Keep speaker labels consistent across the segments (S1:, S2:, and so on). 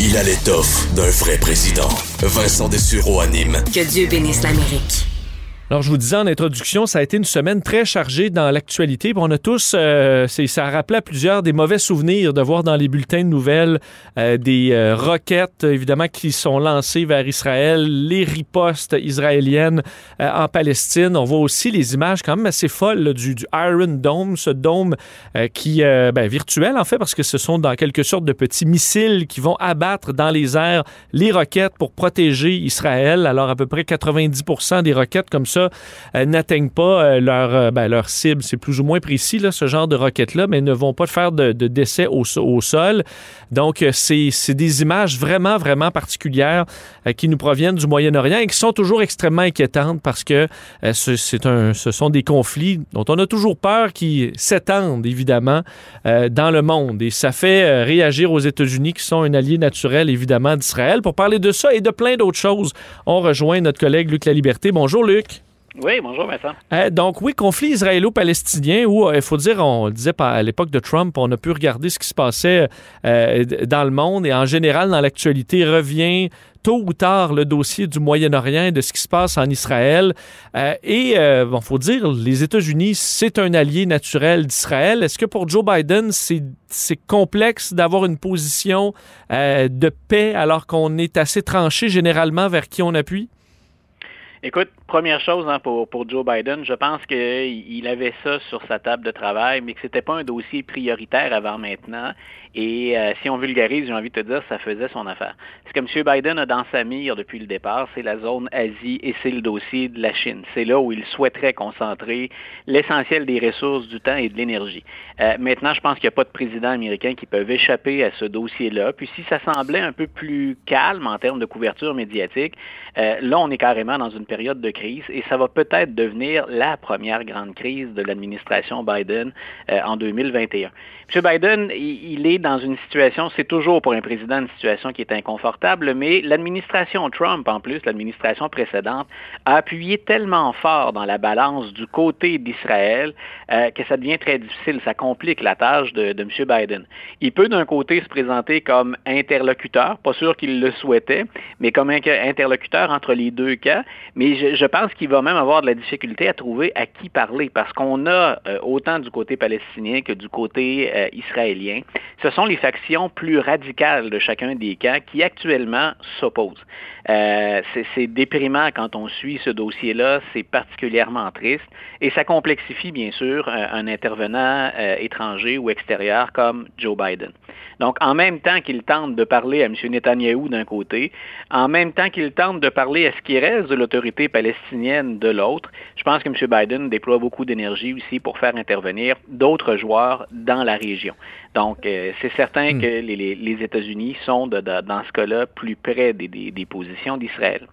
S1: Il a l'étoffe d'un vrai président. Vincent Dessureau anime.
S2: Que Dieu bénisse l'Amérique.
S3: Alors, je vous disais en introduction, ça a été une semaine très chargée dans l'actualité. On a tous, euh, ça a rappelé à plusieurs des mauvais souvenirs de voir dans les bulletins de nouvelles euh, des euh, roquettes, évidemment, qui sont lancées vers Israël, les ripostes israéliennes en Palestine. On voit aussi les images quand même assez folles du, Iron Dome, ce dôme qui, ben, virtuel en fait, parce que ce sont dans quelque sorte de petits missiles qui vont abattre dans les airs les roquettes pour protéger Israël. Alors, à peu près 90% des roquettes comme ça euh, n'atteignent pas euh, leur, euh, ben, leur cible. C'est plus ou moins précis, ce genre de roquettes-là, mais ne vont pas faire de, décès au, sol. Donc, c'est des images vraiment, vraiment particulières qui nous proviennent du Moyen-Orient et qui sont toujours extrêmement inquiétantes parce que un, ce sont des conflits dont on a toujours peur qui s'étendent, évidemment, dans le monde. Et ça fait réagir aux États-Unis qui sont un allié naturel, évidemment, d'Israël. Pour parler de ça et de plein d'autres choses, on rejoint notre collègue Luc La Liberté. Bonjour, Luc.
S4: Oui, bonjour Vincent.
S3: Euh, donc oui, conflit israélo-palestinien où, euh, il faut dire, on le disait à l'époque de Trump, on a pu regarder ce qui se passait euh, dans le monde et en général dans l'actualité revient tôt ou tard le dossier du Moyen-Orient et de ce qui se passe en Israël. et il bon, faut dire, les États-Unis, c'est un allié naturel d'Israël. Est-ce que pour Joe Biden, c'est complexe d'avoir une position de paix alors qu'on est assez tranché généralement vers qui on appuie?
S4: Écoute, première chose hein, pour, pour Joe Biden, je pense qu'il avait ça sur sa table de travail, mais que c'était pas un dossier prioritaire avant maintenant. Et euh, si on vulgarise, j'ai envie de te dire, ça faisait son affaire. Ce que M. Biden a dans sa mire depuis le départ, c'est la zone Asie et c'est le dossier de la Chine. C'est là où il souhaiterait concentrer l'essentiel des ressources, du temps et de l'énergie. Euh, maintenant, je pense qu'il n'y a pas de président américain qui peut échapper à ce dossier-là. Puis si ça semblait un peu plus calme en termes de couverture médiatique, euh, là, on est carrément dans une période de crise et ça va peut-être devenir la première grande crise de l'administration Biden en 2021. M. Biden, il est dans une situation, c'est toujours pour un président une situation qui est inconfortable, mais l'administration Trump, en plus, l'administration précédente, a appuyé tellement fort dans la balance du côté d'Israël euh, que ça devient très difficile. Ça complique la tâche de, de M. Biden. Il peut d'un côté se présenter comme interlocuteur, pas sûr qu'il le souhaitait, mais comme interlocuteur entre les deux cas, mais je, je pense qu'il va même avoir de la difficulté à trouver à qui parler parce qu'on a euh, autant du côté palestinien que du côté euh, israélien, ce sont les factions plus radicales de chacun des camps qui actuellement s'opposent. Euh, c'est déprimant quand on suit ce dossier-là, c'est particulièrement triste et ça complexifie bien sûr un, intervenant euh, étranger ou extérieur comme Joe Biden. Donc en même temps qu'il tente de parler à M. Netanyahou d'un côté, en même temps qu'il tente de parler à ce qui reste de l'autorité palestinienne de l'autre, je pense que M. Biden déploie beaucoup d'énergie aussi pour faire intervenir d'autres joueurs dans la région. Donc, euh, c'est certain hmm. que les, États-Unis sont, dans ce cas-là, plus près des, des, positions d'Israël.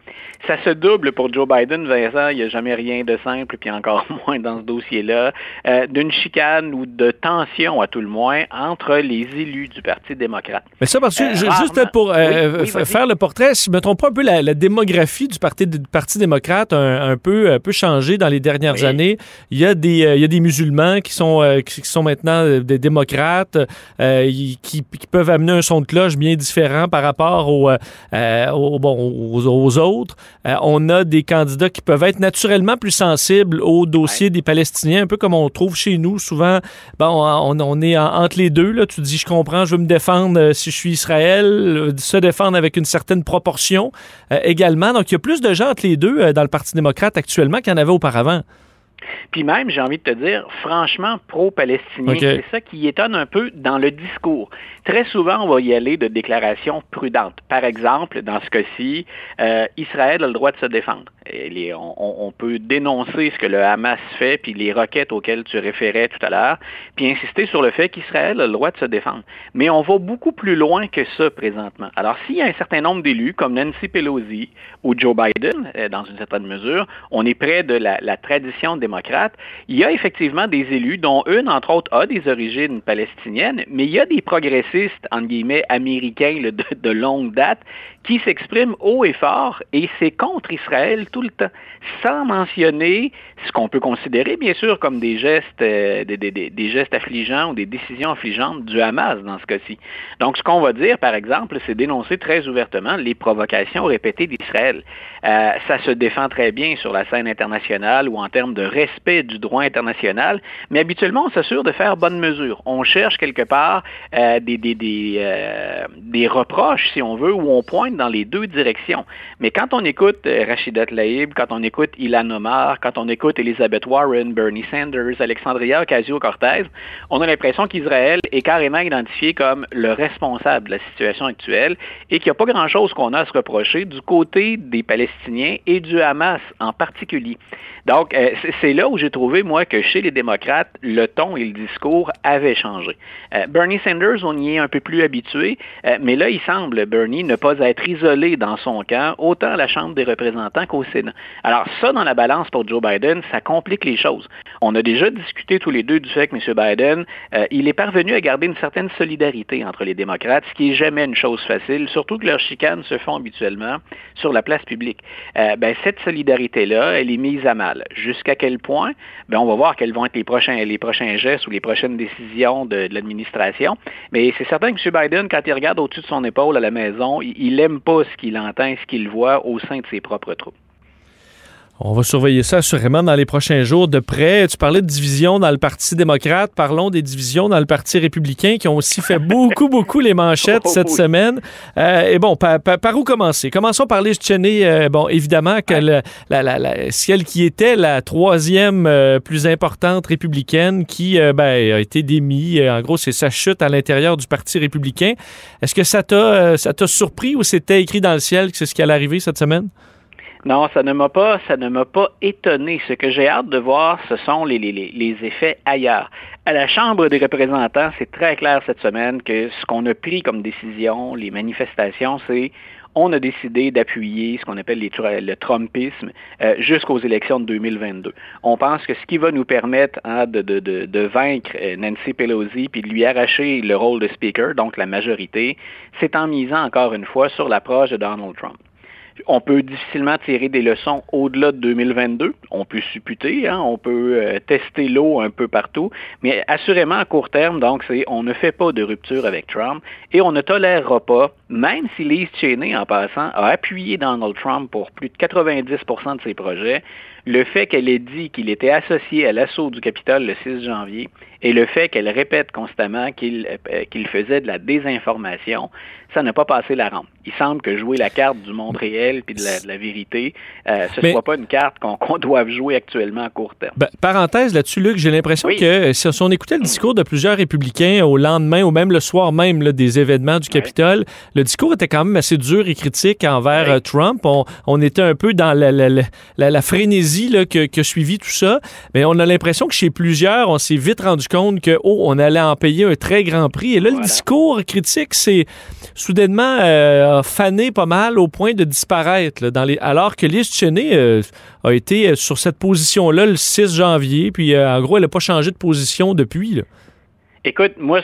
S4: Ça se double pour Joe Biden, Vincent, il n'y a jamais rien de simple, puis encore moins dans ce dossier-là, euh, d'une chicane ou de tension, à tout le moins, entre les élus du Parti démocrate.
S3: Mais ça, parce que, euh, juste pour faire le portrait, si je ne me trompe pas un peu, la, démographie du Parti, Parti démocrate a un, peu, un peu changé dans les dernières années. Il y, a des, il y a des musulmans qui sont, qui sont maintenant des démocrates. Euh, qui, peuvent amener un son de cloche bien différent par rapport aux, euh, bon, aux, autres. Euh, on a des candidats qui peuvent être naturellement plus sensibles au dossier des Palestiniens, un peu comme on trouve chez nous. Souvent, bon, on, est entre les deux. Là. Tu dis, je comprends, je veux me défendre si je suis Israël, se défendre avec une certaine proportion également. Donc, il y a plus de gens entre les deux dans le Parti démocrate actuellement qu'il y en avait auparavant.
S4: Puis même, j'ai envie de te dire, franchement, pro-palestinien, c'est ça qui étonne un peu dans le discours. Très souvent, on va y aller de déclarations prudentes. Par exemple, dans ce cas-ci, euh, Israël a le droit de se défendre. on, peut dénoncer ce que le Hamas fait, puis les requêtes auxquelles tu référais tout à l'heure, puis insister sur le fait qu'Israël a le droit de se défendre. Mais on va beaucoup plus loin que ça présentement. Alors, s'il y a un certain nombre d'élus, comme Nancy Pelosi ou Joe Biden, euh, dans une certaine mesure, on est près de la, la tradition démocratique il y a effectivement des élus, dont une, entre autres, a des origines palestiniennes, mais il y a des progressistes, entre guillemets, américains de longue date, qui s'expriment haut et fort, et c'est contre Israël tout le temps, sans mentionner ce qu'on peut considérer, bien sûr, comme des gestes, euh, des, gestes affligeants ou des décisions affligeantes du Hamas dans ce cas-ci. Donc, ce qu'on va dire, par exemple, c'est dénoncer très ouvertement les provocations répétées d'Israël. Euh, ça se défend très bien sur la scène internationale ou en termes de respect du droit international, mais habituellement, on s'assure de faire bonne mesure. On cherche quelque part euh, des, des, reproches, si on veut, où on pointe dans les deux directions. Mais quand on écoute euh, Rachida Tlaib, quand on écoute Ilan Omar, quand on écoute Elizabeth Warren, Bernie Sanders, Alexandria Ocasio-Cortez, on a l'impression qu'Israël est carrément identifié comme le responsable de la situation actuelle et qu'il n'y a pas grand-chose qu'on a à se reprocher du côté des Palestiniens et du Hamas en particulier. Donc, euh, c'est là où j'ai trouvé, moi, que chez les démocrates, le ton et le discours avaient changé. Euh, Bernie Sanders, on y est un peu plus habitué, mais là, il semble, Bernie, ne pas être isolé dans son camp, autant à la Chambre des représentants qu'au Sénat. Alors, ça, dans la balance pour Joe Biden, ça complique les choses. On a déjà discuté tous les deux du fait que M. Biden, il est parvenu à garder une certaine solidarité entre les démocrates, ce qui n'est jamais une chose facile, surtout que leurs chicanes se font habituellement sur la place publique. ben, cette solidarité-là, elle est mise à mal. Jusqu'à quel point? Ben, on va voir quels vont être les prochains, les prochains gestes ou les prochaines décisions de, l'administration. Mais c'est certain que M. Biden, quand il regarde au-dessus de son épaule à la maison, il pas ce qu'il entend, ce qu'il voit au sein de ses propres troupes.
S3: On va surveiller ça assurément dans les prochains jours de près. Tu parlais de divisions dans le Parti démocrate. Parlons des divisions dans le Parti républicain qui ont aussi fait beaucoup, beaucoup les manchettes oh, cette semaine. Euh, et bon, par, par, par, où commencer? Commençons par les Cheney. Euh, bon, évidemment, que le, la, la, la, celle qui était la troisième euh, plus importante républicaine qui ben, a été démise. En gros, c'est sa chute à l'intérieur du Parti républicain. Est-ce que ça t'a ça t'a surpris ou c'était écrit dans le ciel que c'est ce qui allait arriver cette semaine?
S4: Non, ça ne m'a pas, ça ne m'a pas étonné. Ce que j'ai hâte de voir, ce sont les, effets ailleurs. À la Chambre des représentants, c'est très clair cette semaine que ce qu'on a pris comme décision, les manifestations, c'est on a décidé d'appuyer ce qu'on appelle le Trumpisme euh, jusqu'aux élections de 2022. On pense que ce qui va nous permettre hein, de, de, vaincre Nancy Pelosi puis de lui arracher le rôle de Speaker, donc la majorité, c'est en misant encore une fois sur l'approche de Donald Trump on peut difficilement tirer des leçons au-delà de 2022. On peut supputer, hein, on peut euh, tester l'eau un peu partout, mais assurément à court terme, donc c'est on ne fait pas de rupture avec Trump et on ne tolérera pas, même si Liz Cheney, en passant, a appuyé Donald Trump pour plus de 90% de ses projets, le fait qu'elle ait dit qu'il était associé à l'assaut du Capitole le 6 janvier et le fait qu'elle répète constamment qu'il euh, qu'il faisait de la désinformation, ça n'a pas passé la rampe. Il semble que jouer la carte du monde réel puis de la, de la vérité, euh, ce ne soit pas une carte qu'on qu doive jouer actuellement à court terme.
S3: Ben, parenthèse là-dessus, Luc, j'ai l'impression oui. que si on écoutait le discours de plusieurs républicains au lendemain ou même le soir même là, des événements du Capitole, oui. Le discours était quand même assez dur et critique envers oui. euh, Trump. On, on, était un peu dans la, la, la, la frénésie là, que, que suivit tout ça, mais on a l'impression que chez plusieurs, on s'est vite rendu compte que oh, on allait en payer un très grand prix. Et là, voilà. le discours critique, c'est soudainement euh, fané pas mal au point de disparaître. Là, dans les... Alors que Liz Cheney euh, a été sur cette position-là le 6 janvier, puis euh, en gros, elle n'a pas changé de position depuis. Là.
S4: Écoute, moi,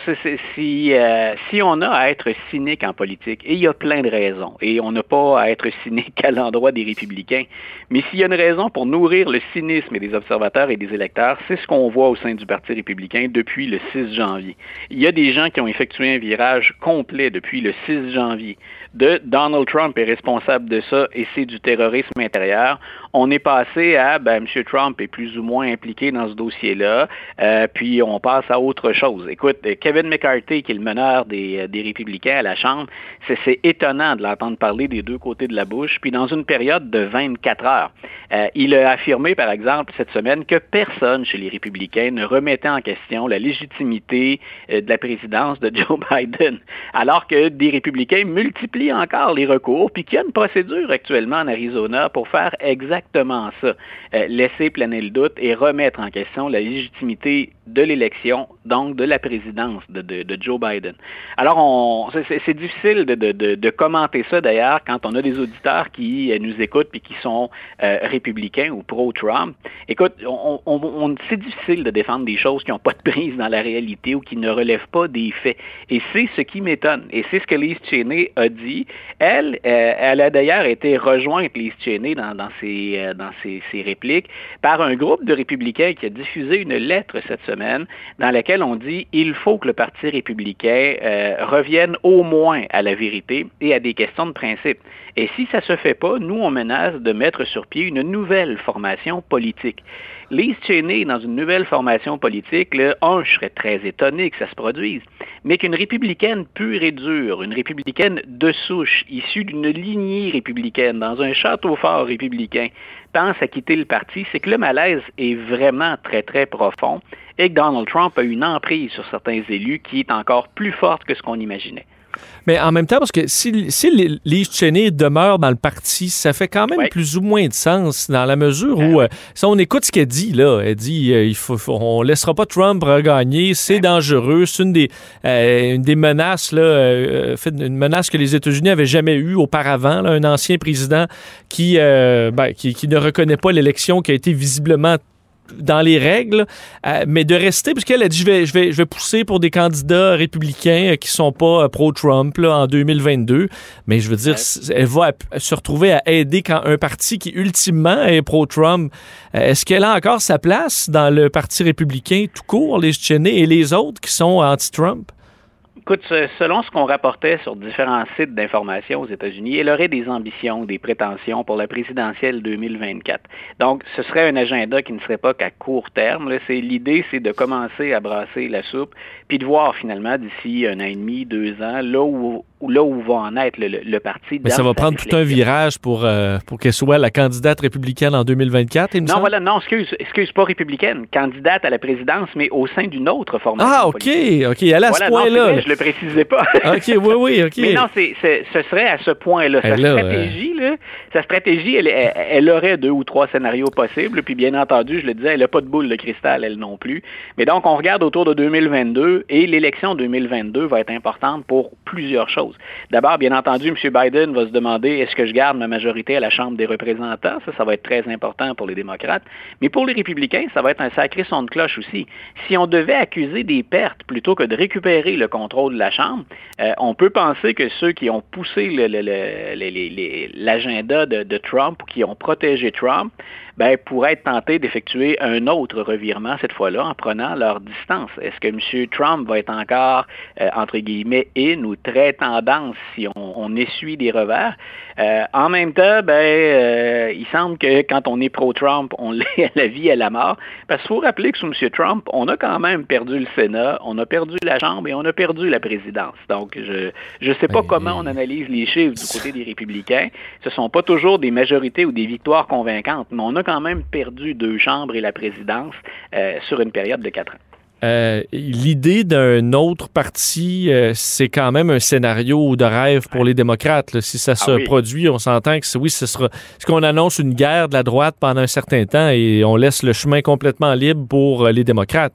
S4: si, euh, si on a à être cynique en politique, et il y a plein de raisons, et on n'a pas à être cynique à l'endroit des républicains, mais s'il y a une raison pour nourrir le cynisme des observateurs et des électeurs, c'est ce qu'on voit au sein du Parti républicain depuis le 6 janvier. Il y a des gens qui ont effectué un virage complet depuis le 6 janvier. De Donald Trump est responsable de ça et c'est du terrorisme intérieur. On est passé à ben, M. Trump est plus ou moins impliqué dans ce dossier-là, euh, puis on passe à autre chose. Écoute, Kevin McCarthy, qui est le meneur des, des républicains à la Chambre, c'est étonnant de l'entendre parler des deux côtés de la bouche, puis dans une période de 24 heures. Euh, il a affirmé, par exemple, cette semaine, que personne chez les républicains ne remettait en question la légitimité euh, de la présidence de Joe Biden, alors que des républicains multiplient encore les recours, puis qu'il y a une procédure actuellement en Arizona pour faire exactement ça, euh, laisser planer le doute et remettre en question la légitimité de l'élection, donc de la présidence de, Joe Biden. Alors, c'est difficile de, commenter ça d'ailleurs quand on a des auditeurs qui euh, nous écoutent et qui sont euh, républicains ou pro-Trump. Écoute, c'est difficile de défendre des choses qui n'ont pas de prise dans la réalité ou qui ne relèvent pas des faits. Et c'est ce qui m'étonne. Et c'est ce que Lise Cheney a dit. Elle, euh, elle a d'ailleurs été rejointe, Lise Cheney, dans, dans, ses, dans ses, ses répliques, par un groupe de républicains qui a diffusé une lettre cette semaine dans laquelle on dit il faut que le Parti républicain euh, revienne au moins à la vérité et à des questions de principe. Et si ça ne se fait pas, nous, on menace de mettre sur pied une nouvelle formation politique. Lise Cheney, dans une nouvelle formation politique, là, un, je serais très étonné que ça se produise, mais qu'une républicaine pure et dure, une républicaine de souche, issue d'une lignée républicaine, dans un château fort républicain, pense à quitter le parti, c'est que le malaise est vraiment très, très profond et que Donald Trump a une emprise sur certains élus qui est encore plus forte que ce qu'on imaginait.
S3: Mais en même temps, parce que si, si Lise Cheney demeure dans le parti, ça fait quand même plus ou moins de sens dans la mesure où, euh, si on écoute ce qu'elle dit, là, elle dit euh, il faut, on laissera pas Trump regagner, c'est dangereux, c'est une des, euh, une des menaces, là, une menace que les États-Unis avaient jamais eue auparavant, là, un ancien président qui, ben, qui, qui ne reconnaît pas l'élection qui a été visiblement dans les règles, euh, mais de rester, puisqu'elle a dit je vais, je, vais, je vais pousser pour des candidats républicains euh, qui sont pas euh, pro-Trump en 2022, mais je veux dire, elle va se retrouver à aider quand un parti qui ultimement est pro-Trump, est-ce qu'elle a encore sa place dans le parti républicain tout court, les Cheney et les autres qui sont anti-Trump?
S4: Écoute, selon ce qu'on rapportait sur différents sites d'information aux États-Unis, elle aurait des ambitions, des prétentions pour la présidentielle 2024. Donc, ce serait un agenda qui ne serait pas qu'à court terme. L'idée, c'est de commencer à brasser la soupe, puis de voir finalement d'ici un an et demi, deux ans, là où là où va en être le, parti.
S3: Mais ça va prendre tout un virage pour, euh, pour qu'elle soit la candidate républicaine en 2024,
S4: Non, voilà, non, excuse, excuse pas républicaine, candidate à la présidence, mais au sein d'une autre formation.
S3: Ah, OK, OK, elle a ce point-là.
S4: Je le précisais pas.
S3: OK, oui, oui, OK.
S4: Mais non, c'est, ce serait à ce point-là. Sa stratégie, là, sa stratégie, elle, elle, aurait deux ou trois scénarios possibles, puis bien entendu, je le disais, elle n'a pas de boule de cristal, elle non plus. Mais donc, on regarde autour de 2022, et l'élection 2022 va être importante pour plusieurs choses. D'abord, bien entendu, M. Biden va se demander est-ce que je garde ma majorité à la Chambre des représentants? Ça, ça va être très important pour les démocrates. Mais pour les républicains, ça va être un sacré son de cloche aussi. Si on devait accuser des pertes plutôt que de récupérer le contrôle de la Chambre, euh, on peut penser que ceux qui ont poussé l'agenda de, de Trump ou qui ont protégé Trump, ben, pourraient être tentés d'effectuer un autre revirement, cette fois-là, en prenant leur distance. Est-ce que M. Trump va être encore, euh, entre guillemets, in ou très tendance si on, essuie des revers? Euh, en même temps, ben, euh, il semble que quand on est pro-Trump, on l'est à la vie et à la mort. Parce qu'il faut rappeler que sous M. Trump, on a quand même perdu le Sénat, on a perdu la Chambre et on a perdu la présidence. Donc, je ne sais pas comment on analyse les chiffres du côté des républicains. Ce ne sont pas toujours des majorités ou des victoires convaincantes, mais on a quand même perdu deux chambres et la présidence euh, sur une période de quatre ans.
S3: Euh, l'idée d'un autre parti, euh, c'est quand même un scénario de rêve pour les démocrates. Si ça se ah produit, on s'entend que oui, ce sera. ce qu'on annonce une guerre de la droite pendant un certain temps et on laisse le chemin complètement libre pour les démocrates.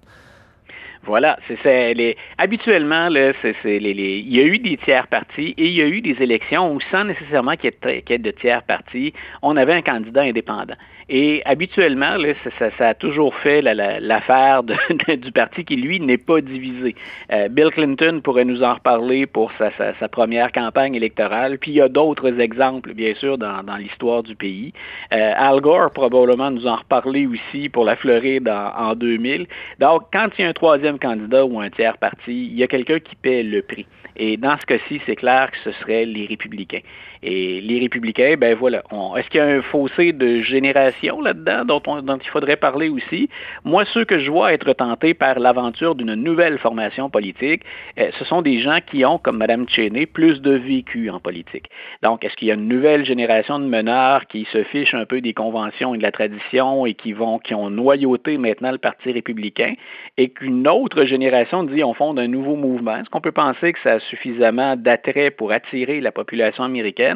S4: Voilà, c'est les habituellement là, c'est les, les, il y a eu des tiers partis et il y a eu des élections où sans nécessairement qu'il y ait de tiers partis, on avait un candidat indépendant. Et habituellement, là, ça, ça, a toujours fait l'affaire du parti qui, lui, n'est pas divisé. Euh, Bill Clinton pourrait nous en reparler pour sa, sa, première campagne électorale. Puis il y a d'autres exemples, bien sûr, dans, dans l'histoire du pays. Euh, Al Gore probablement nous en reparler aussi pour la Floride en, en 2000. Donc, quand il y a un troisième candidat ou un tiers parti, il y a quelqu'un qui paie le prix. Et dans ce cas-ci, c'est clair que ce serait les républicains. Et les républicains, ben voilà. Est-ce qu'il y a un fossé de génération là-dedans dont, il faudrait parler aussi? Moi, ceux que je vois être tentés par l'aventure d'une nouvelle formation politique, euh, ce sont des gens qui ont, comme Mme Cheney, plus de vécu en politique. Donc, est-ce qu'il y a une nouvelle génération de meneurs qui se fichent un peu des conventions et de la tradition et qui vont, qui ont noyauté maintenant le Parti républicain? Et qu'une autre génération dit on fonde un nouveau mouvement. Est-ce qu'on peut penser que ça a suffisamment d'attrait pour attirer la population américaine?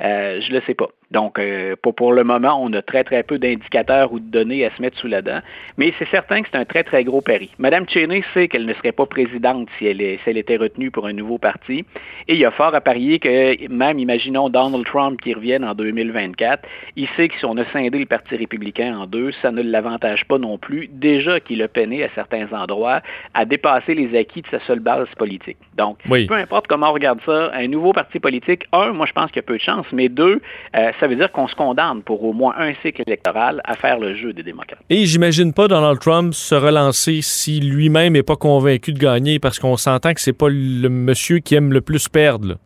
S4: Euh, je ne le sais pas. Donc, euh, pour, le moment, on a très, très peu d'indicateurs ou de données à se mettre sous la dent. Mais c'est certain que c'est un très, très gros pari. Madame Cheney sait qu'elle ne serait pas présidente si elle, si elle, était retenue pour un nouveau parti. Et il y a fort à parier que même, imaginons Donald Trump qui revienne en 2024, il sait que si on a scindé le Parti républicain en deux, ça ne l'avantage pas non plus. Déjà qu'il a peiné à certains endroits à dépasser les acquis de sa seule base politique. Donc, peu importe comment on regarde ça, un nouveau parti politique, un, moi je pense qu'il y a peu de chance, mais deux, euh, ça veut dire qu'on se condamne pour au moins un cycle électoral à faire le jeu des démocrates.
S3: Et j'imagine pas Donald Trump se relancer si lui-même n'est pas convaincu de gagner parce qu'on s'entend que c'est pas le monsieur qui aime le plus perdre.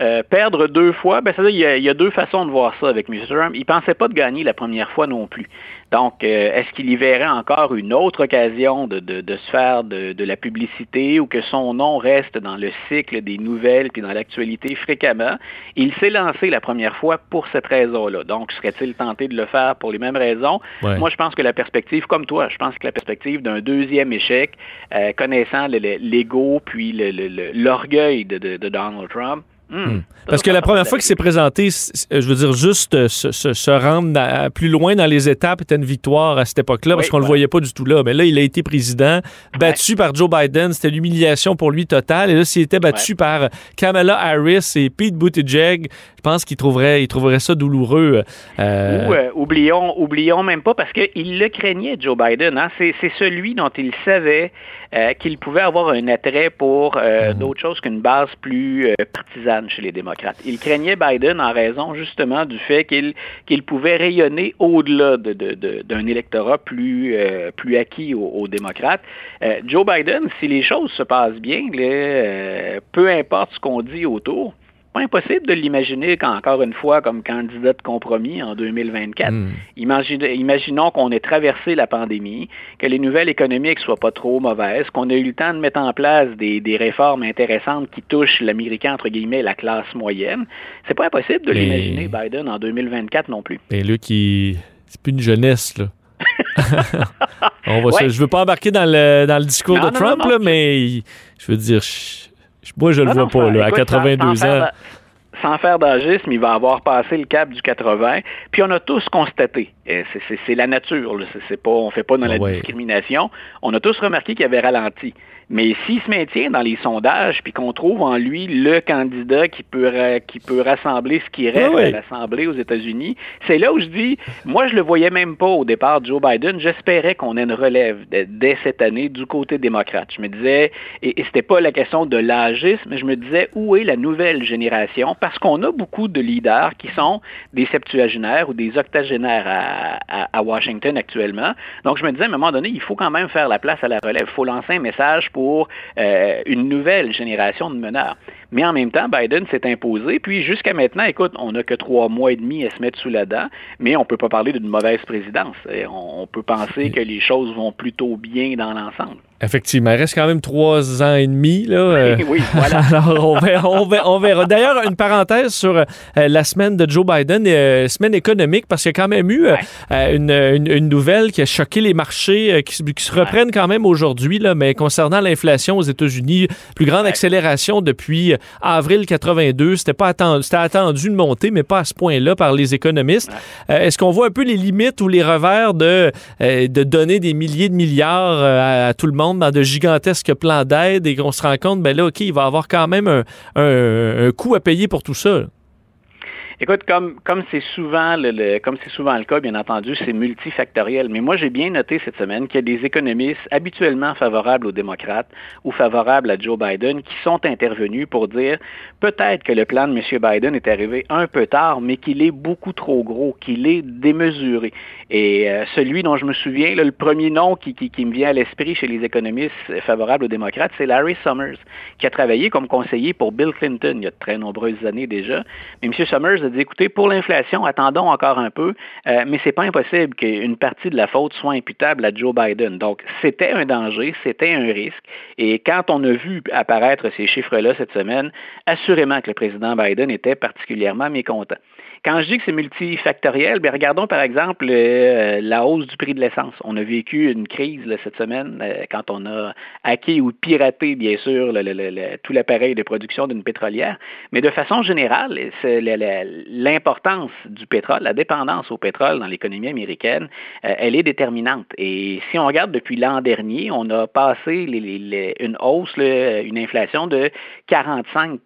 S4: Euh, perdre deux fois, ben, ça il, y a, il y a deux façons de voir ça avec M. Trump. Il pensait pas de gagner la première fois non plus. Donc, euh, est-ce qu'il y verrait encore une autre occasion de, de, se faire de, de, la publicité ou que son nom reste dans le cycle des nouvelles puis dans l'actualité fréquemment? Il s'est lancé la première fois pour cette raison-là. Donc, serait-il tenté de le faire pour les mêmes raisons? Moi, je pense que la perspective, comme toi, je pense que la perspective d'un deuxième échec, euh, connaissant l'ego puis l'orgueil de Donald Trump,
S3: Hmm. Hmm. Parce que la première fois qu'il s'est présenté, je veux dire, juste euh, se, rendre plus loin dans les étapes était une victoire à cette époque-là, parce qu'on ne le voyait pas du tout là. Mais là, il a été président, battu par Joe Biden. C'était l'humiliation pour lui totale. Et là, s'il était battu par Kamala Harris et Pete Buttigieg, je pense qu'il trouverait, il trouverait ça douloureux.
S4: Euh... Ou, euh, oublions, oublions même pas, parce qu'il le craignait, Joe Biden. Hein? C'est celui dont il savait euh, qu'il pouvait avoir un attrait pour euh, mhm. d'autres choses qu'une base plus euh, partisane chez les démocrates. Il craignait Biden en raison justement du fait qu'il qu'il pouvait rayonner au-delà d'un de, de, électorat plus, plus acquis aux, démocrates. Joe Biden, si les choses se passent bien, peu importe ce qu'on dit autour, pas impossible de l'imaginer encore une fois comme candidat de compromis en 2024. Hmm. imaginons qu'on ait traversé la pandémie, que les nouvelles économiques soient pas trop mauvaises, qu'on ait eu le temps de mettre en place des, réformes intéressantes qui touchent l'américain entre guillemets la classe moyenne. C'est pas impossible de l'imaginer Biden en 2024 non plus.
S3: Et lui qui c'est plus une jeunesse là. On va Je veux pas embarquer dans le, dans le discours de Trump, là, mais je veux dire, moi, je le vois pas, là, à 82 ans.
S4: sans faire d'agisme, il va avoir passé le cap du 80. Puis on a tous constaté, c'est la nature, pas, on fait pas dans la ah discrimination, on a tous remarqué qu'il avait ralenti. Mais s'il se maintient dans les sondages, puis qu'on trouve en lui le candidat qui peut, qui peut rassembler ce qui reste à l'Assemblée aux États-Unis, c'est là où je dis, moi je le voyais même pas au départ Joe Biden, j'espérais qu'on ait une relève dès cette année du côté démocrate. Je me disais, et, et c'était pas la question de l'âgisme, mais je me disais, où est la nouvelle génération? Parce qu'on a beaucoup de leaders qui sont des septuagénaires ou des octogénaires à, à, Washington actuellement. Donc je me disais, à un moment donné, il faut quand même faire la place à la relève. Il faut lancer un message pour euh, une nouvelle génération de meneurs. Mais en même temps, Biden s'est imposé. Puis jusqu'à maintenant, écoute, on n'a que trois mois et demi à se mettre sous la dent, mais on ne peut pas parler d'une mauvaise présidence. On peut penser que les choses vont plutôt bien dans l'ensemble.
S3: Effectivement, il reste quand même trois ans et demi. Là.
S4: Euh. oui, voilà.
S3: Alors, on verra. On verra, D'ailleurs, une parenthèse sur euh, la semaine de Joe Biden, euh, semaine économique, parce qu'il y a quand même eu une, une, nouvelle qui a choqué les marchés, qui, se reprennent quand même aujourd'hui, mais concernant l'inflation aux États-Unis, plus grande accélération depuis avril 82. C'était pas attendu, c'était attendu de monter, mais pas à ce point-là par les économistes. Est-ce qu'on voit un peu les limites ou les revers de, de donner des milliers de milliards à tout le monde? dans de gigantesques plans d'aide? Et qu'on se rend compte, ben là, OK, il va avoir quand même un, un coût à payer pour tout ça.
S4: Écoute, comme c'est souvent le, cas, bien entendu, c'est multifactoriel. Mais moi, j'ai bien noté cette semaine qu'il y a des économistes habituellement favorables aux démocrates ou favorables à Joe Biden qui sont intervenus pour dire peut-être que le plan de M. Biden est arrivé un peu tard, mais qu'il est beaucoup trop gros, qu'il est démesuré. Et euh, celui dont je me souviens, le premier nom qui me vient à l'esprit chez les économistes favorables aux démocrates, c'est Larry Summers, qui a travaillé comme conseiller pour Bill Clinton il y a de très nombreuses années déjà. Mais M. Summers a dit, écoutez, pour l'inflation, attendons encore un peu, euh, mais c'est pas impossible qu'une partie de la faute soit imputable à Joe Biden. Donc, c'était un danger, c'était un risque. Et quand on a vu apparaître ces chiffres-là cette semaine, assurément que le président Biden était particulièrement mécontent. Quand je dis que c'est multifactoriel, bien, regardons par exemple euh, la hausse du prix de l'essence. On a vécu une crise cette semaine euh, quand on a hacké ou piraté, bien sûr, tout l'appareil de production d'une pétrolière. Mais de façon générale, l'importance du pétrole, la dépendance au pétrole dans l'économie américaine, euh, elle est déterminante. Et si on regarde depuis l'an dernier, on a passé une hausse, une inflation de 45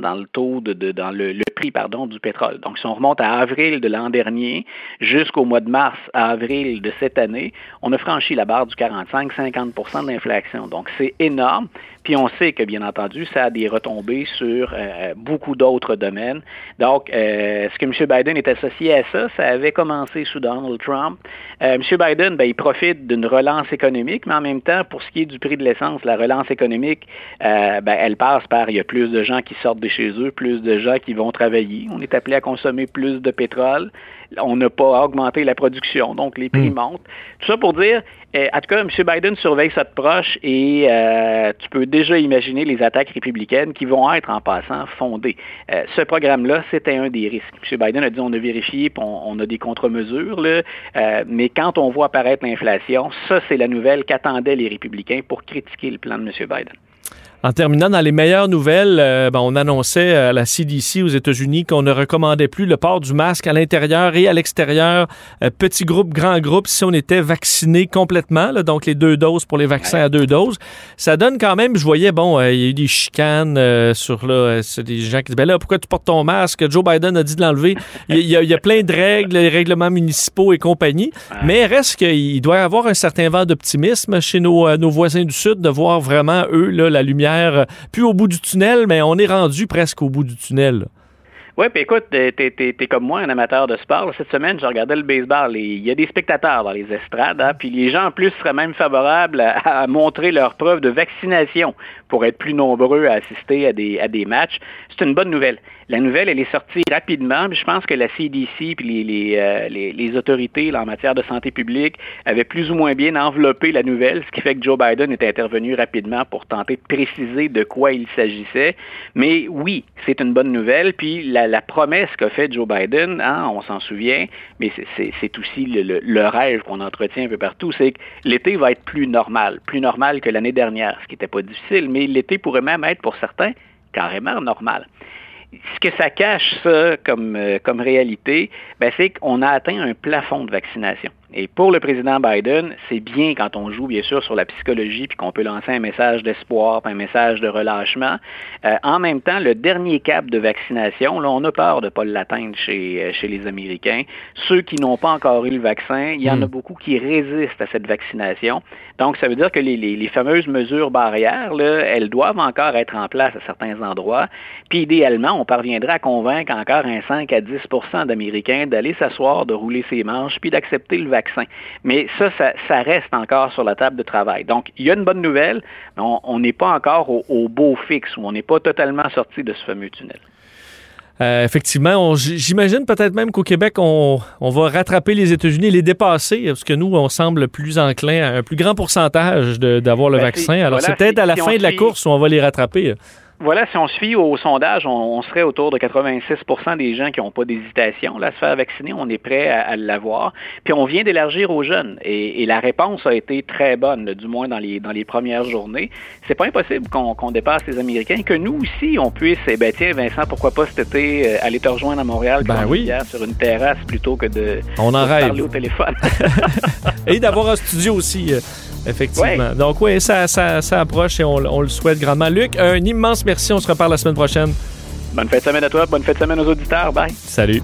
S4: dans le taux de, dans le, prix pardon, du pétrole. On remonte à avril de l'an dernier jusqu'au mois de mars à avril de cette année, on a franchi la barre du 45-50% d'inflation. Donc, c'est énorme. Puis on sait que, bien entendu, ça a des retombées sur euh, beaucoup d'autres domaines. Donc, euh, est-ce que M. Biden est associé à ça? Ça avait commencé sous Donald Trump. Euh, M. Biden, ben, il profite d'une relance économique, mais en même temps, pour ce qui est du prix de l'essence, la relance économique, ben, elle passe par, il y a plus de gens qui sortent de chez eux, plus de gens qui vont travailler. On est appelé à consommer plus de pétrole. On n'a pas augmenté la production, donc les prix hmm. montent. Tout ça pour dire, eh, en tout cas, M. Biden surveille ça de proche et euh, tu peux déjà imaginer les attaques républicaines qui vont être en passant fondées. Euh, ce programme-là, c'était un des risques. M. Biden a dit on a vérifié, on, on, a des contre-mesures, euh, mais quand on voit apparaître l'inflation, ça, c'est la nouvelle qu'attendaient les républicains pour critiquer le plan de M. Biden.
S3: En terminant, dans les meilleures nouvelles, euh, ben, on annonçait à la CDC aux États-Unis qu'on ne recommandait plus le port du masque à l'intérieur et à l'extérieur, euh, petit groupe, grand groupe, si on était vacciné complètement, donc les deux doses pour les vaccins à deux doses. Ça donne quand même, je voyais, bon, euh, il y a eu des chicanes sur là, des gens qui disent, ben là, pourquoi tu portes ton masque? Joe Biden a dit de l'enlever. Il y, a, plein de règles, les règlements municipaux et compagnie, mais reste qu'il doit y avoir un certain vent d'optimisme chez nos, nos voisins du Sud de voir vraiment, eux, là, la lumière euh, plus au bout du tunnel, mais on est rendu presque au bout du tunnel.
S4: Oui, puis écoute, t'es, es, comme moi, un amateur de sport. Cette semaine, je regardais le baseball. Il y a des spectateurs dans les estrades, hein, puis les gens en plus seraient même favorables à, montrer leur preuve de vaccination pour être plus nombreux à assister à des matchs. C'est une bonne nouvelle. La nouvelle, elle est sortie rapidement. je pense que la CDC puis les, les, euh, les, autorités en matière de santé publique avaient plus ou moins bien enveloppé la nouvelle, ce qui fait que Joe Biden est intervenu rapidement pour tenter de préciser de quoi il s'agissait. Mais oui, c'est une bonne nouvelle. Puis la, promesse qu'a fait Joe Biden, hein, on s'en souvient, mais c'est aussi le, le rêve qu'on entretient un peu partout, c'est que l'été va être plus normal, plus normal que l'année dernière, ce qui n'était pas difficile, mais l'été pourrait même être pour certains carrément normal ce que ça cache, ça, comme, euh, comme réalité, ben, c'est qu'on a atteint un plafond de vaccination. Et pour le président Biden, c'est bien quand on joue, bien sûr, sur la psychologie, puis qu'on peut lancer un message d'espoir, un message de relâchement. Euh, en même temps, le dernier cap de vaccination, là, on a peur de ne pas l'atteindre chez, euh, chez les Américains. Ceux qui n'ont pas encore eu le vaccin, il y en a hmm. beaucoup qui résistent à cette vaccination. Donc, ça veut dire que les, les, les fameuses mesures barrières, là, elles doivent encore être en place à certains endroits. Puis, idéalement, on parviendrait à convaincre encore un 5 à 10% d'Américains d'aller s'asseoir, de rouler ses manches, puis d'accepter le vaccin mais ça, ça, reste encore sur la table de travail. Donc, il y a une bonne nouvelle, mais on n'est pas encore au, beau fixe, où on n'est pas totalement sorti de ce fameux tunnel.
S3: Euh, effectivement, j'imagine peut-être même qu'au Québec, on, va rattraper les États-Unis, les dépasser, parce que nous, on semble plus enclin à un plus grand pourcentage d'avoir le ben, vaccin. Alors, c'est peut-être à la fin de la course où on va les rattraper.
S4: Voilà, si on fie au sondage, on, serait autour de 86 des gens qui n'ont pas d'hésitation à se faire vacciner. On est prêt à, l'avoir. Puis on vient d'élargir aux jeunes. Et, la réponse a été très bonne, du moins dans les, dans les premières journées. C'est pas impossible qu'on dépasse les Américains, que nous aussi, on puisse, eh ben tiens, Vincent, pourquoi pas cet été euh, aller te rejoindre à Montréal
S3: ben oui.
S4: sur une terrasse plutôt que de,
S3: on en
S4: parler au téléphone.
S3: et d'avoir un studio aussi. Euh, Effectivement. Donc oui, ça, ça, ça, approche et on, on, le souhaite grandement. Luc, un immense merci. On se reparle la semaine prochaine.
S4: Bonne fête de semaine à toi. Bonne fête de semaine aux auditeurs. Bye.
S3: Salut.